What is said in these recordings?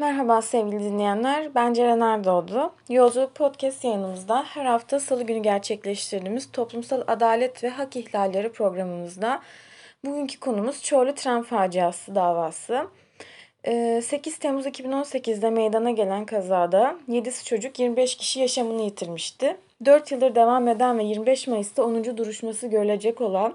Merhaba sevgili dinleyenler, ben Ceren Erdoğdu. Yolculuk Podcast yayınımızda her hafta salı günü gerçekleştirdiğimiz toplumsal adalet ve hak ihlalleri programımızda bugünkü konumuz Çorlu Tren Faciası davası. 8 ee, Temmuz 2018'de meydana gelen kazada 7 çocuk 25 kişi yaşamını yitirmişti. 4 yıldır devam eden ve 25 Mayıs'ta 10. duruşması görülecek olan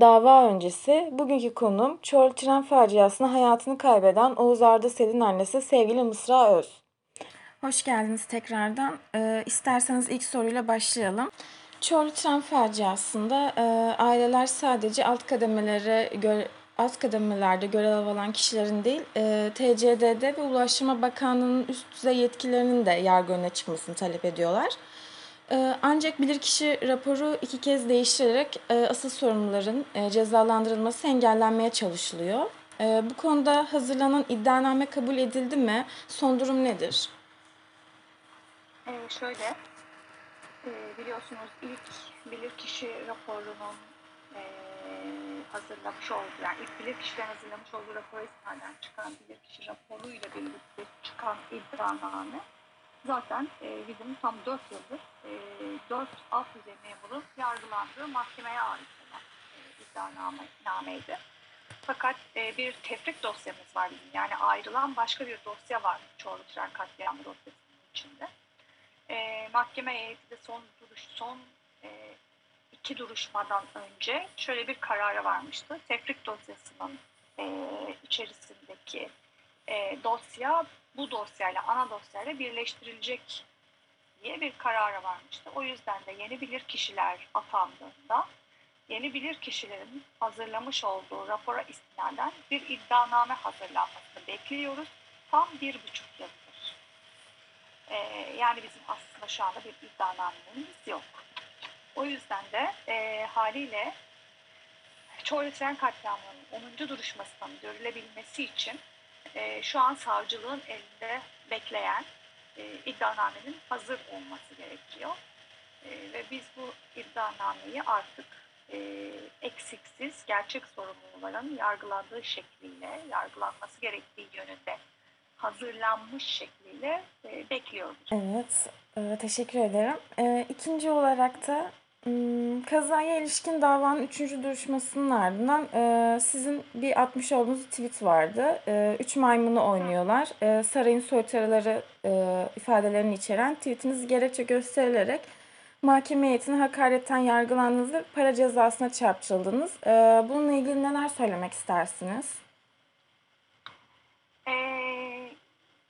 Dava öncesi bugünkü konum Çorlu tren faciasında hayatını kaybeden Oğuz Arda Sel'in annesi sevgili Mısra Öz. Hoş geldiniz tekrardan. Ee, isterseniz ilk soruyla başlayalım. Çorlu tren faciasında e, aileler sadece alt kademelere göre alt kademelerde görev alan kişilerin değil, e, TCD'de ve Ulaştırma Bakanlığı'nın üst düzey yetkilerinin de yargı önüne çıkmasını talep ediyorlar. Ee, ancak bilirkişi raporu iki kez değiştirerek e, asıl sorumluların e, cezalandırılması engellenmeye çalışılıyor. E, bu konuda hazırlanan iddianame kabul edildi mi? Son durum nedir? Ee, şöyle, biliyorsunuz ilk bilirkişi raporunun hazırlamış olduğu, yani ilk bilirkişilerin hazırlamış olduğu rapora istinaden çıkan bilirkişi raporuyla birlikte çıkan iddianame zaten e, bizim tam 4 yıldır e, 4 alt düzey memurun yargılandığı mahkemeye ait olan e, iddianameydi. Fakat e, bir tefrik dosyamız var bizim. Yani ayrılan başka bir dosya var Çorlu Tren katliamı dosyasının içinde. E, mahkeme heyeti de son duruş, son e, iki duruşmadan önce şöyle bir karara varmıştı. Tefrik dosyasının e, içerisindeki e, dosya bu dosyayla, ana dosyayla birleştirilecek diye bir karara varmıştı. O yüzden de yeni bilir kişiler atandığında yeni bilir kişilerin hazırlamış olduğu rapora istinaden bir iddianame hazırlanmasını bekliyoruz. Tam bir buçuk yıldır. Ee, yani bizim aslında şu anda bir iddianamemiz yok. O yüzden de e, haliyle Çorlu Tren katliamının 10. duruşmasının görülebilmesi için e, şu an savcılığın elinde bekleyen e, iddianamenin hazır olması gerekiyor. E, ve biz bu iddianameyi artık e, eksiksiz gerçek sorumluların yargılandığı şekliyle, yargılanması gerektiği yönünde hazırlanmış şekliyle e, bekliyoruz. Evet, e, teşekkür ederim. E, ikinci olarak da kazaya ilişkin davanın üçüncü duruşmasının ardından e, sizin bir atmış olduğunuz tweet vardı. E, üç maymunu oynuyorlar. E, sarayın soytarıları e, ifadelerini içeren tweetiniz gerekçe gösterilerek mahkeme heyetine hakaretten yargılandınız ve para cezasına çarptırıldınız. E, bununla ilgili neler söylemek istersiniz? E,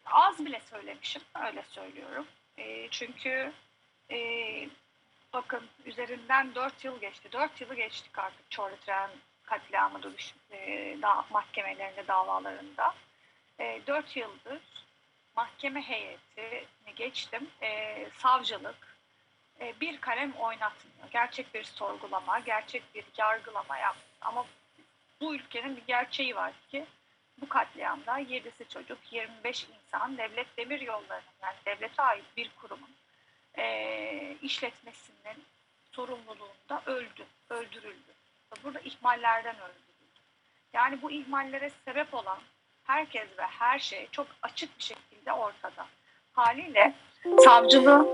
az bile söylemişim, öyle söylüyorum. E, çünkü e, bakın üzerinden 4 yıl geçti. 4 yılı geçtik artık Çorlu Tren katliamı duruş e, da, mahkemelerinde, davalarında. E, 4 yıldır mahkeme heyetini geçtim. E, savcılık e, bir kalem oynatmıyor. Gerçek bir sorgulama, gerçek bir yargılama yaptı. Ama bu ülkenin bir gerçeği var ki bu katliamda 7'si çocuk, 25 insan devlet demir yollarının yani devlete ait bir kurumun e, işletmesinin sorumluluğunda öldü, öldürüldü. Burada ihmallerden öldürüldü. Yani bu ihmallere sebep olan herkes ve her şey çok açık bir şekilde ortada. Haliyle savcılığın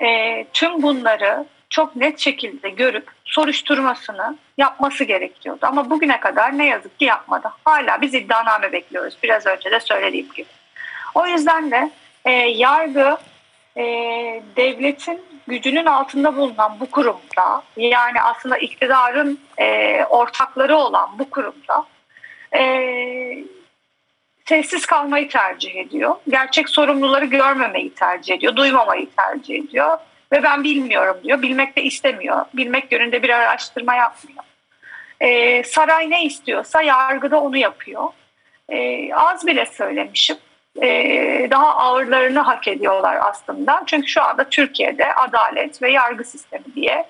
e, tüm bunları çok net şekilde görüp soruşturmasını yapması gerekiyordu. Ama bugüne kadar ne yazık ki yapmadı. Hala biz iddianame bekliyoruz. Biraz önce de söylediğim gibi. O yüzden de e, yargı e, devletin gücünün altında bulunan bu kurumda yani aslında iktidarın e, ortakları olan bu kurumda e, sessiz kalmayı tercih ediyor. Gerçek sorumluları görmemeyi tercih ediyor, duymamayı tercih ediyor ve ben bilmiyorum diyor. Bilmek de istemiyor. Bilmek yönünde bir araştırma yapmıyor. E, saray ne istiyorsa yargıda onu yapıyor. E, az bile söylemişim daha ağırlarını hak ediyorlar aslında. Çünkü şu anda Türkiye'de adalet ve yargı sistemi diye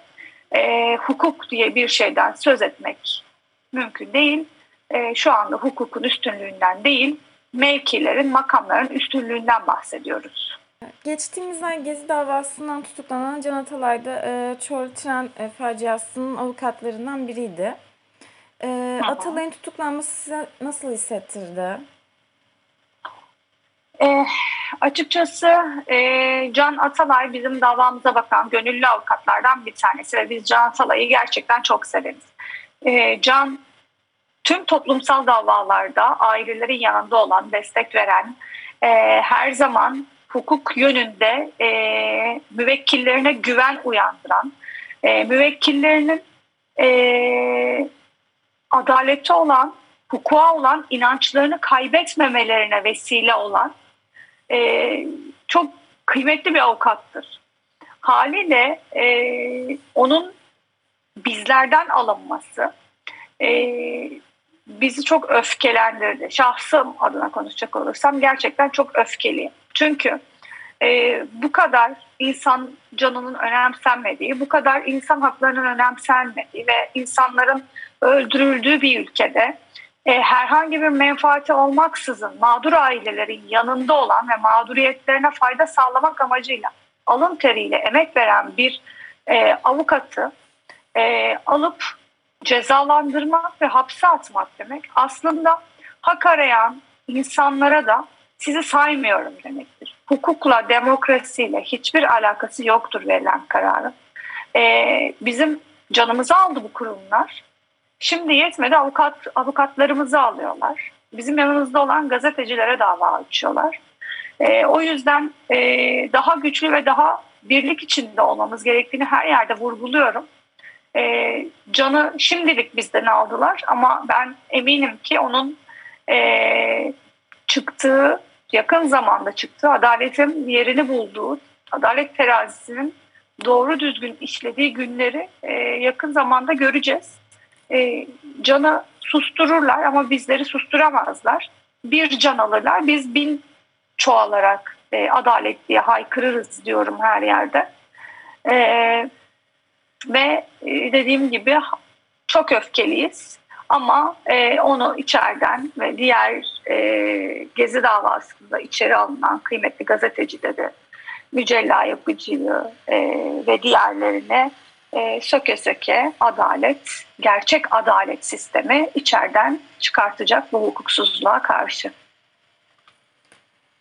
e, hukuk diye bir şeyden söz etmek mümkün değil. E, şu anda hukukun üstünlüğünden değil, mevkilerin, makamların üstünlüğünden bahsediyoruz. Geçtiğimiz ay Gezi davasından tutuklanan Can Atalay da e, Çorlu Tren e, faciasının avukatlarından biriydi. E, Atalay'ın tutuklanması size nasıl hissettirdi? E, açıkçası e, Can Atalay bizim davamıza bakan gönüllü avukatlardan bir tanesi ve biz Can Atalay'ı gerçekten çok severiz. E, Can tüm toplumsal davalarda ailelerin yanında olan, destek veren, e, her zaman hukuk yönünde e, müvekkillerine güven uyandıran, e, müvekkillerinin e, adaleti olan, hukuka olan inançlarını kaybetmemelerine vesile olan e, çok kıymetli bir avukattır. Haliyle e, onun bizlerden alınması e, bizi çok öfkelendirdi. Şahsım adına konuşacak olursam gerçekten çok öfkeliyim. Çünkü e, bu kadar insan canının önemsenmediği, bu kadar insan haklarının önemsenmediği ve insanların öldürüldüğü bir ülkede e, herhangi bir menfaati olmaksızın mağdur ailelerin yanında olan ve mağduriyetlerine fayda sağlamak amacıyla alın teriyle emek veren bir e, avukatı e, alıp cezalandırmak ve hapse atmak demek aslında hak arayan insanlara da sizi saymıyorum demektir. Hukukla, demokrasiyle hiçbir alakası yoktur verilen kararın. Ee, bizim canımızı aldı bu kurumlar. Şimdi yetmedi avukat avukatlarımızı alıyorlar. Bizim yanımızda olan gazetecilere dava açıyorlar. Ee, o yüzden e, daha güçlü ve daha birlik içinde olmamız gerektiğini her yerde vurguluyorum. E, canı şimdilik bizden aldılar ama ben eminim ki onun e, çıktığı, yakın zamanda çıktığı, adaletin yerini bulduğu, adalet terazisinin doğru düzgün işlediği günleri e, yakın zamanda göreceğiz. E, canı sustururlar ama bizleri susturamazlar. Bir can alırlar, biz bin çoğalarak e, adalet diye haykırırız diyorum her yerde. Evet ve e, dediğim gibi çok öfkeliyiz. Ama e, onu içeriden ve diğer e, Gezi davasında içeri alınan kıymetli gazeteci de Mücella Yapıcı'yı e, ve diğerlerine e, söke söke adalet, gerçek adalet sistemi içeriden çıkartacak bu hukuksuzluğa karşı.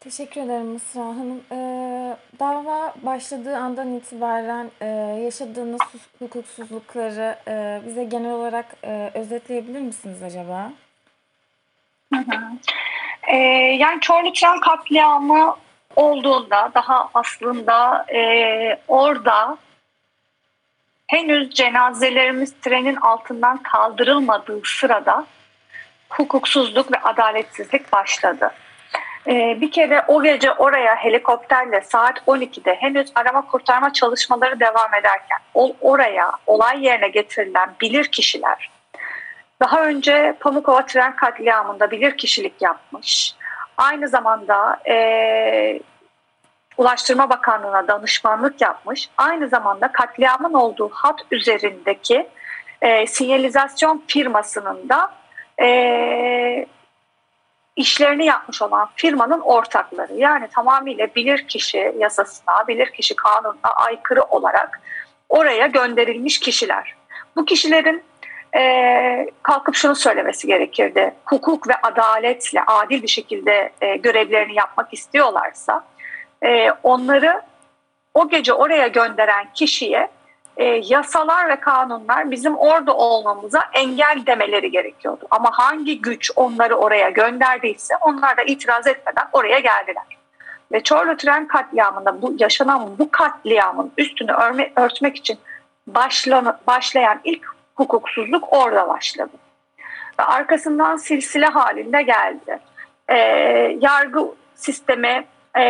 Teşekkür ederim Mısra Hanım. Ee, dava başladığı andan itibaren e, yaşadığınız hukuksuzlukları e, bize genel olarak e, özetleyebilir misiniz acaba? Hı hı. E, yani Çorlu Tren katliamı olduğunda daha aslında e, orada henüz cenazelerimiz trenin altından kaldırılmadığı sırada hukuksuzluk ve adaletsizlik başladı. Ee, bir kere o gece oraya helikopterle saat 12'de henüz arama kurtarma çalışmaları devam ederken oraya olay yerine getirilen bilir kişiler daha önce Pamukova tren katliamında bilir kişilik yapmış. Aynı zamanda e, Ulaştırma Bakanlığı'na danışmanlık yapmış. Aynı zamanda katliamın olduğu hat üzerindeki e, sinyalizasyon firmasının da e, işlerini yapmış olan firmanın ortakları yani tamamıyla bilirkişi yasasına, bilirkişi kanununa aykırı olarak oraya gönderilmiş kişiler. Bu kişilerin e, kalkıp şunu söylemesi gerekirdi. Hukuk ve adaletle adil bir şekilde e, görevlerini yapmak istiyorlarsa e, onları o gece oraya gönderen kişiye e, yasalar ve kanunlar bizim orada olmamıza engel demeleri gerekiyordu. Ama hangi güç onları oraya gönderdiyse onlar da itiraz etmeden oraya geldiler. Ve Çorlu tren katliamında bu yaşanan bu katliamın üstünü örme, örtmek için başlan, başlayan ilk hukuksuzluk orada başladı. Ve arkasından silsile halinde geldi. E, yargı sistemi e,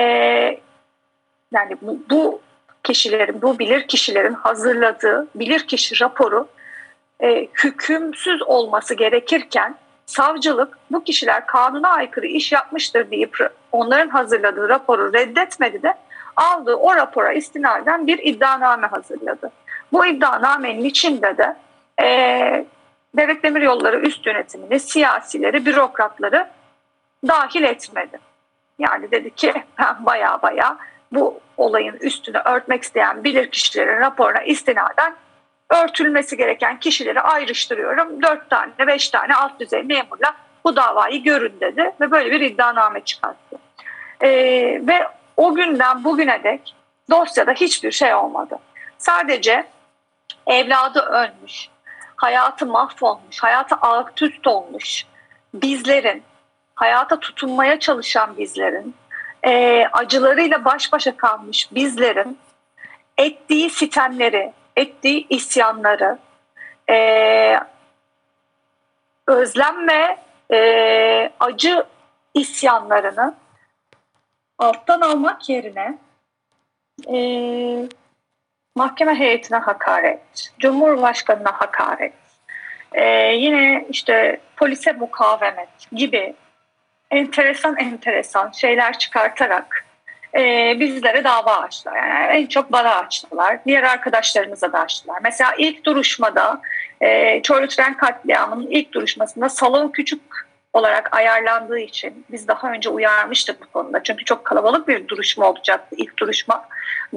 yani bu, bu kişilerin, bu bilir kişilerin hazırladığı bilir kişi raporu e, hükümsüz olması gerekirken savcılık bu kişiler kanuna aykırı iş yapmıştır deyip onların hazırladığı raporu reddetmedi de aldığı o rapora istinaden bir iddianame hazırladı. Bu iddianamenin içinde de e, Devlet Demiryolları üst yönetimini, siyasileri, bürokratları dahil etmedi. Yani dedi ki ben baya baya bu olayın üstünü örtmek isteyen bilir kişilerin raporuna istinaden örtülmesi gereken kişileri ayrıştırıyorum. Dört tane, beş tane alt düzey memurla bu davayı görün dedi ve böyle bir iddianame çıkarttı. E, ve o günden bugüne dek dosyada hiçbir şey olmadı. Sadece evladı ölmüş, hayatı mahvolmuş, hayatı alt üst olmuş bizlerin, hayata tutunmaya çalışan bizlerin, e, acılarıyla baş başa kalmış bizlerin ettiği sitemleri, ettiği isyanları, e, özlem ve e, acı isyanlarını alttan almak yerine e, mahkeme heyetine hakaret, cumhurbaşkanına hakaret, e, yine işte polise mukavemet gibi enteresan enteresan şeyler çıkartarak e, bizlere dava açtılar. Yani en çok bana açtılar. Diğer arkadaşlarımıza da açtılar. Mesela ilk duruşmada e, Çorlu Tren katliamının ilk duruşmasında salon küçük olarak ayarlandığı için biz daha önce uyarmıştık bu konuda. Çünkü çok kalabalık bir duruşma olacaktı ilk duruşma.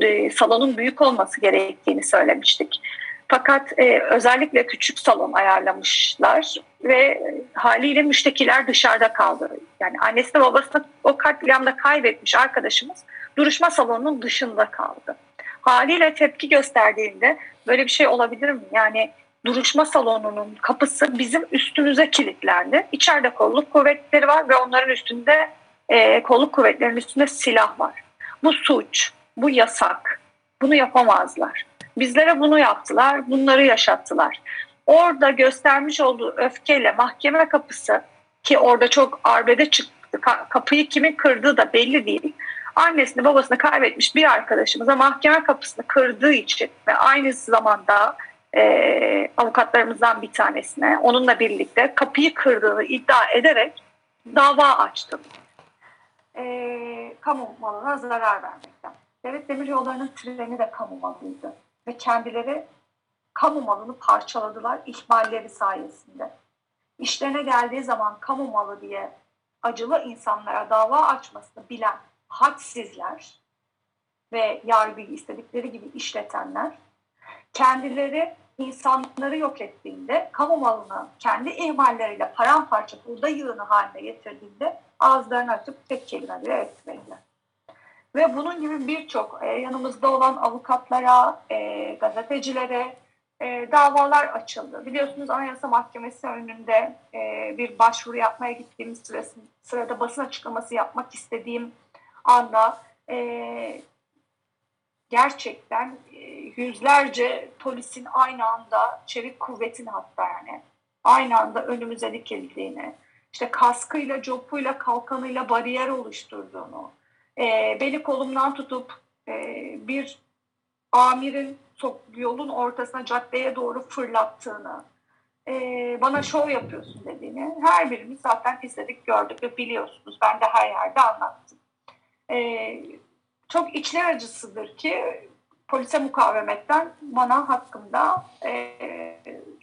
E, salonun büyük olması gerektiğini söylemiştik. Fakat e, özellikle küçük salon ayarlamışlar ve haliyle müştekiler dışarıda kaldı. Yani annesini babasını o katliamda kaybetmiş arkadaşımız duruşma salonunun dışında kaldı. Haliyle tepki gösterdiğinde böyle bir şey olabilir mi? Yani duruşma salonunun kapısı bizim üstümüze kilitlendi. İçeride kolluk kuvvetleri var ve onların üstünde e, kolluk kuvvetlerinin üstünde silah var. Bu suç, bu yasak. Bunu yapamazlar. Bizlere bunu yaptılar, bunları yaşattılar. Orada göstermiş olduğu öfkeyle mahkeme kapısı ki orada çok arbede çıktı. Kapıyı kimin kırdığı da belli değil. Annesini babasını kaybetmiş bir arkadaşımıza mahkeme kapısını kırdığı için ve aynı zamanda e, avukatlarımızdan bir tanesine onunla birlikte kapıyı kırdığını iddia ederek dava açtı. E, kamu malına zarar vermekten. Devlet Demiryolları'nın treni de kamu malıydı ve kendileri kamu malını parçaladılar ihmalleri sayesinde. İşlerine geldiği zaman kamu malı diye acılı insanlara dava açmasını bilen hadsizler ve yargıyı istedikleri gibi işletenler kendileri insanları yok ettiğinde, kamu malını kendi ihmalleriyle paramparça burada yığını haline getirdiğinde ağızlarını açıp tek kelime bile etmediler. Ve bunun gibi birçok e, yanımızda olan avukatlara, e, gazetecilere e, davalar açıldı. Biliyorsunuz Anayasa Mahkemesi önünde e, bir başvuru yapmaya gittiğim sırası, sırada basın açıklaması yapmak istediğim anda e, gerçekten e, yüzlerce polisin aynı anda çevik kuvvetin hatta yani aynı anda önümüze dikildiğini, işte kaskıyla, copuyla, kalkanıyla bariyer oluşturduğunu, e, beni kolumdan tutup e, bir amirin yolun ortasına caddeye doğru fırlattığını, e, bana şov yapıyorsun dediğini her birimiz zaten izledik, gördük ve biliyorsunuz. Ben de her yerde anlattım. E, çok içler acısıdır ki polise mukavemetten bana hakkında e,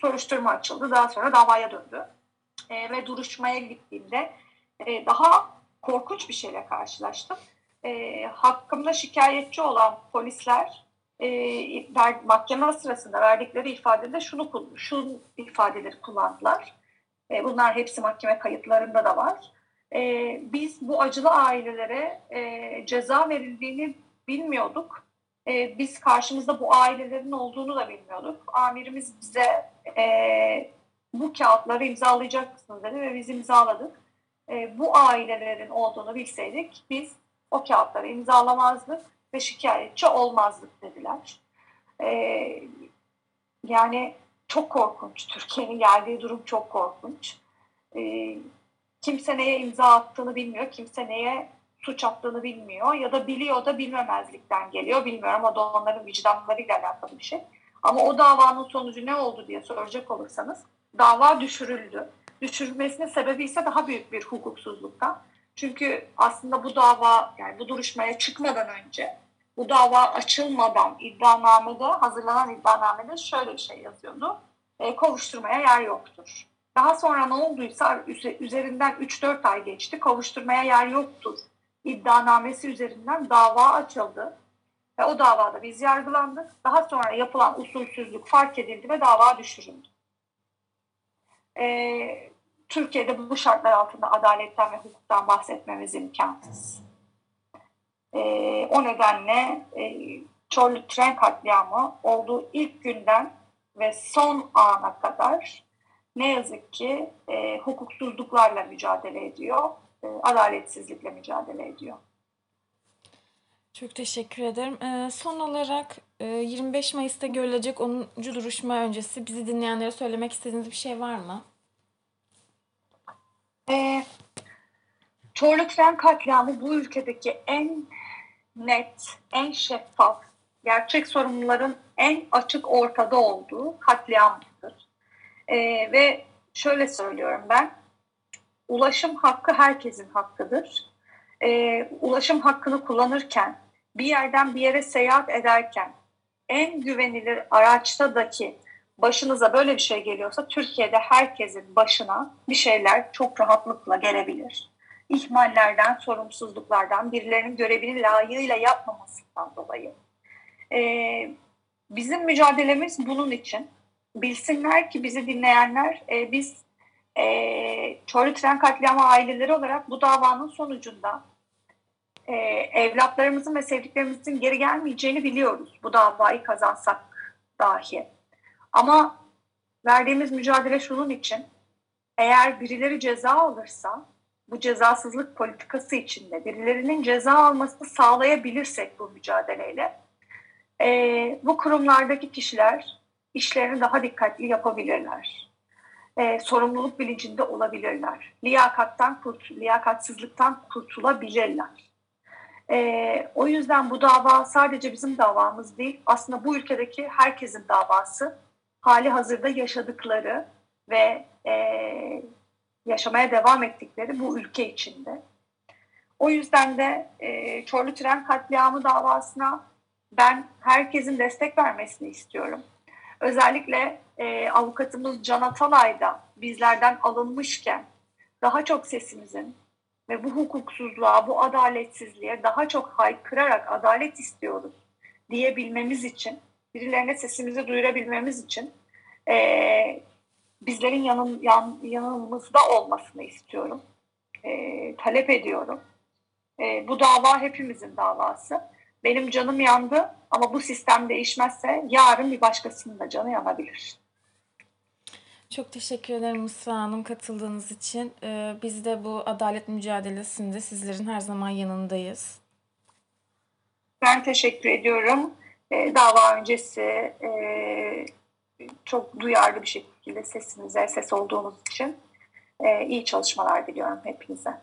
soruşturma açıldı. Daha sonra davaya döndü. E, ve duruşmaya gittiğimde e, daha korkunç bir şeyle karşılaştım e, hakkımda şikayetçi olan polisler e, mahkeme sırasında verdikleri ifadede şunu şu ifadeleri kullandılar. E, bunlar hepsi mahkeme kayıtlarında da var. E, biz bu acılı ailelere e, ceza verildiğini bilmiyorduk. E, biz karşımızda bu ailelerin olduğunu da bilmiyorduk. Amirimiz bize e, bu kağıtları imzalayacaksınız dedi ve biz imzaladık. E, bu ailelerin olduğunu bilseydik biz o kağıtları imzalamazdık ve şikayetçi olmazdık dediler. Ee, yani çok korkunç. Türkiye'nin geldiği durum çok korkunç. Ee, kimse neye imza attığını bilmiyor, kimse neye suç attığını bilmiyor ya da biliyor da bilmemezlikten geliyor. Bilmiyorum o da onların vicdanlarıyla alakalı bir şey. Ama o davanın sonucu ne oldu diye soracak olursanız dava düşürüldü. Düşürülmesinin sebebi ise daha büyük bir hukuksuzluktan. Çünkü aslında bu dava yani bu duruşmaya çıkmadan önce bu dava açılmadan iddianamede hazırlanan iddianamede şöyle bir şey yazıyordu. E, kovuşturmaya yer yoktur. Daha sonra ne olduysa üzerinden 3-4 ay geçti. Kovuşturmaya yer yoktur. İddianamesi üzerinden dava açıldı. Ve o davada biz yargılandık. Daha sonra yapılan usulsüzlük fark edildi ve dava düşürüldü. Ee, Türkiye'de bu şartlar altında adaletten ve hukuktan bahsetmemiz imkansız. E, o nedenle e, Çorlu tren katliamı olduğu ilk günden ve son ana kadar ne yazık ki e, hukuksuzluklarla mücadele ediyor, e, adaletsizlikle mücadele ediyor. Çok teşekkür ederim. Ee, son olarak e, 25 Mayıs'ta görülecek 10. duruşma öncesi bizi dinleyenlere söylemek istediğiniz bir şey var mı? E, Çorlu tren katliamı bu ülkedeki en net, en şeffaf, gerçek sorunların en açık ortada olduğu katliamdır. E, ve şöyle söylüyorum ben, ulaşım hakkı herkesin hakkıdır. E, ulaşım hakkını kullanırken, bir yerden bir yere seyahat ederken en güvenilir araçtaki başınıza böyle bir şey geliyorsa Türkiye'de herkesin başına bir şeyler çok rahatlıkla gelebilir. İhmallerden, sorumsuzluklardan, birilerinin görevini layığıyla yapmamasından dolayı. Ee, bizim mücadelemiz bunun için. Bilsinler ki bizi dinleyenler, e, biz e, Çorlu Tren Katliamı aileleri olarak bu davanın sonucunda e, evlatlarımızın ve sevdiklerimizin geri gelmeyeceğini biliyoruz. Bu davayı kazansak dahi. Ama verdiğimiz mücadele şunun için eğer birileri ceza alırsa bu cezasızlık politikası içinde birilerinin ceza almasını sağlayabilirsek bu mücadeleyle e, bu kurumlardaki kişiler işlerini daha dikkatli yapabilirler. E, sorumluluk bilincinde olabilirler. Liyakattan kurt, liyakatsızlıktan kurtulabilirler. E, o yüzden bu dava sadece bizim davamız değil, aslında bu ülkedeki herkesin davası. Hali hazırda yaşadıkları ve e, yaşamaya devam ettikleri bu ülke içinde. O yüzden de e, Çorlu Tren katliamı davasına ben herkesin destek vermesini istiyorum. Özellikle e, avukatımız Can Atalay da bizlerden alınmışken daha çok sesimizin ve bu hukuksuzluğa, bu adaletsizliğe daha çok haykırarak adalet istiyoruz diyebilmemiz için, birilerine sesimizi duyurabilmemiz için e, bizlerin yanın, yan, yanımızda olmasını istiyorum. E, talep ediyorum. E, bu dava hepimizin davası. Benim canım yandı ama bu sistem değişmezse yarın bir başkasının da canı yanabilir. Çok teşekkür ederim Mısra Hanım katıldığınız için. Ee, biz de bu adalet mücadelesinde sizlerin her zaman yanındayız. Ben teşekkür ediyorum. E, dava öncesi e, çok duyarlı bir şekilde sesinize ses olduğunuz için e, iyi çalışmalar diliyorum hepinize.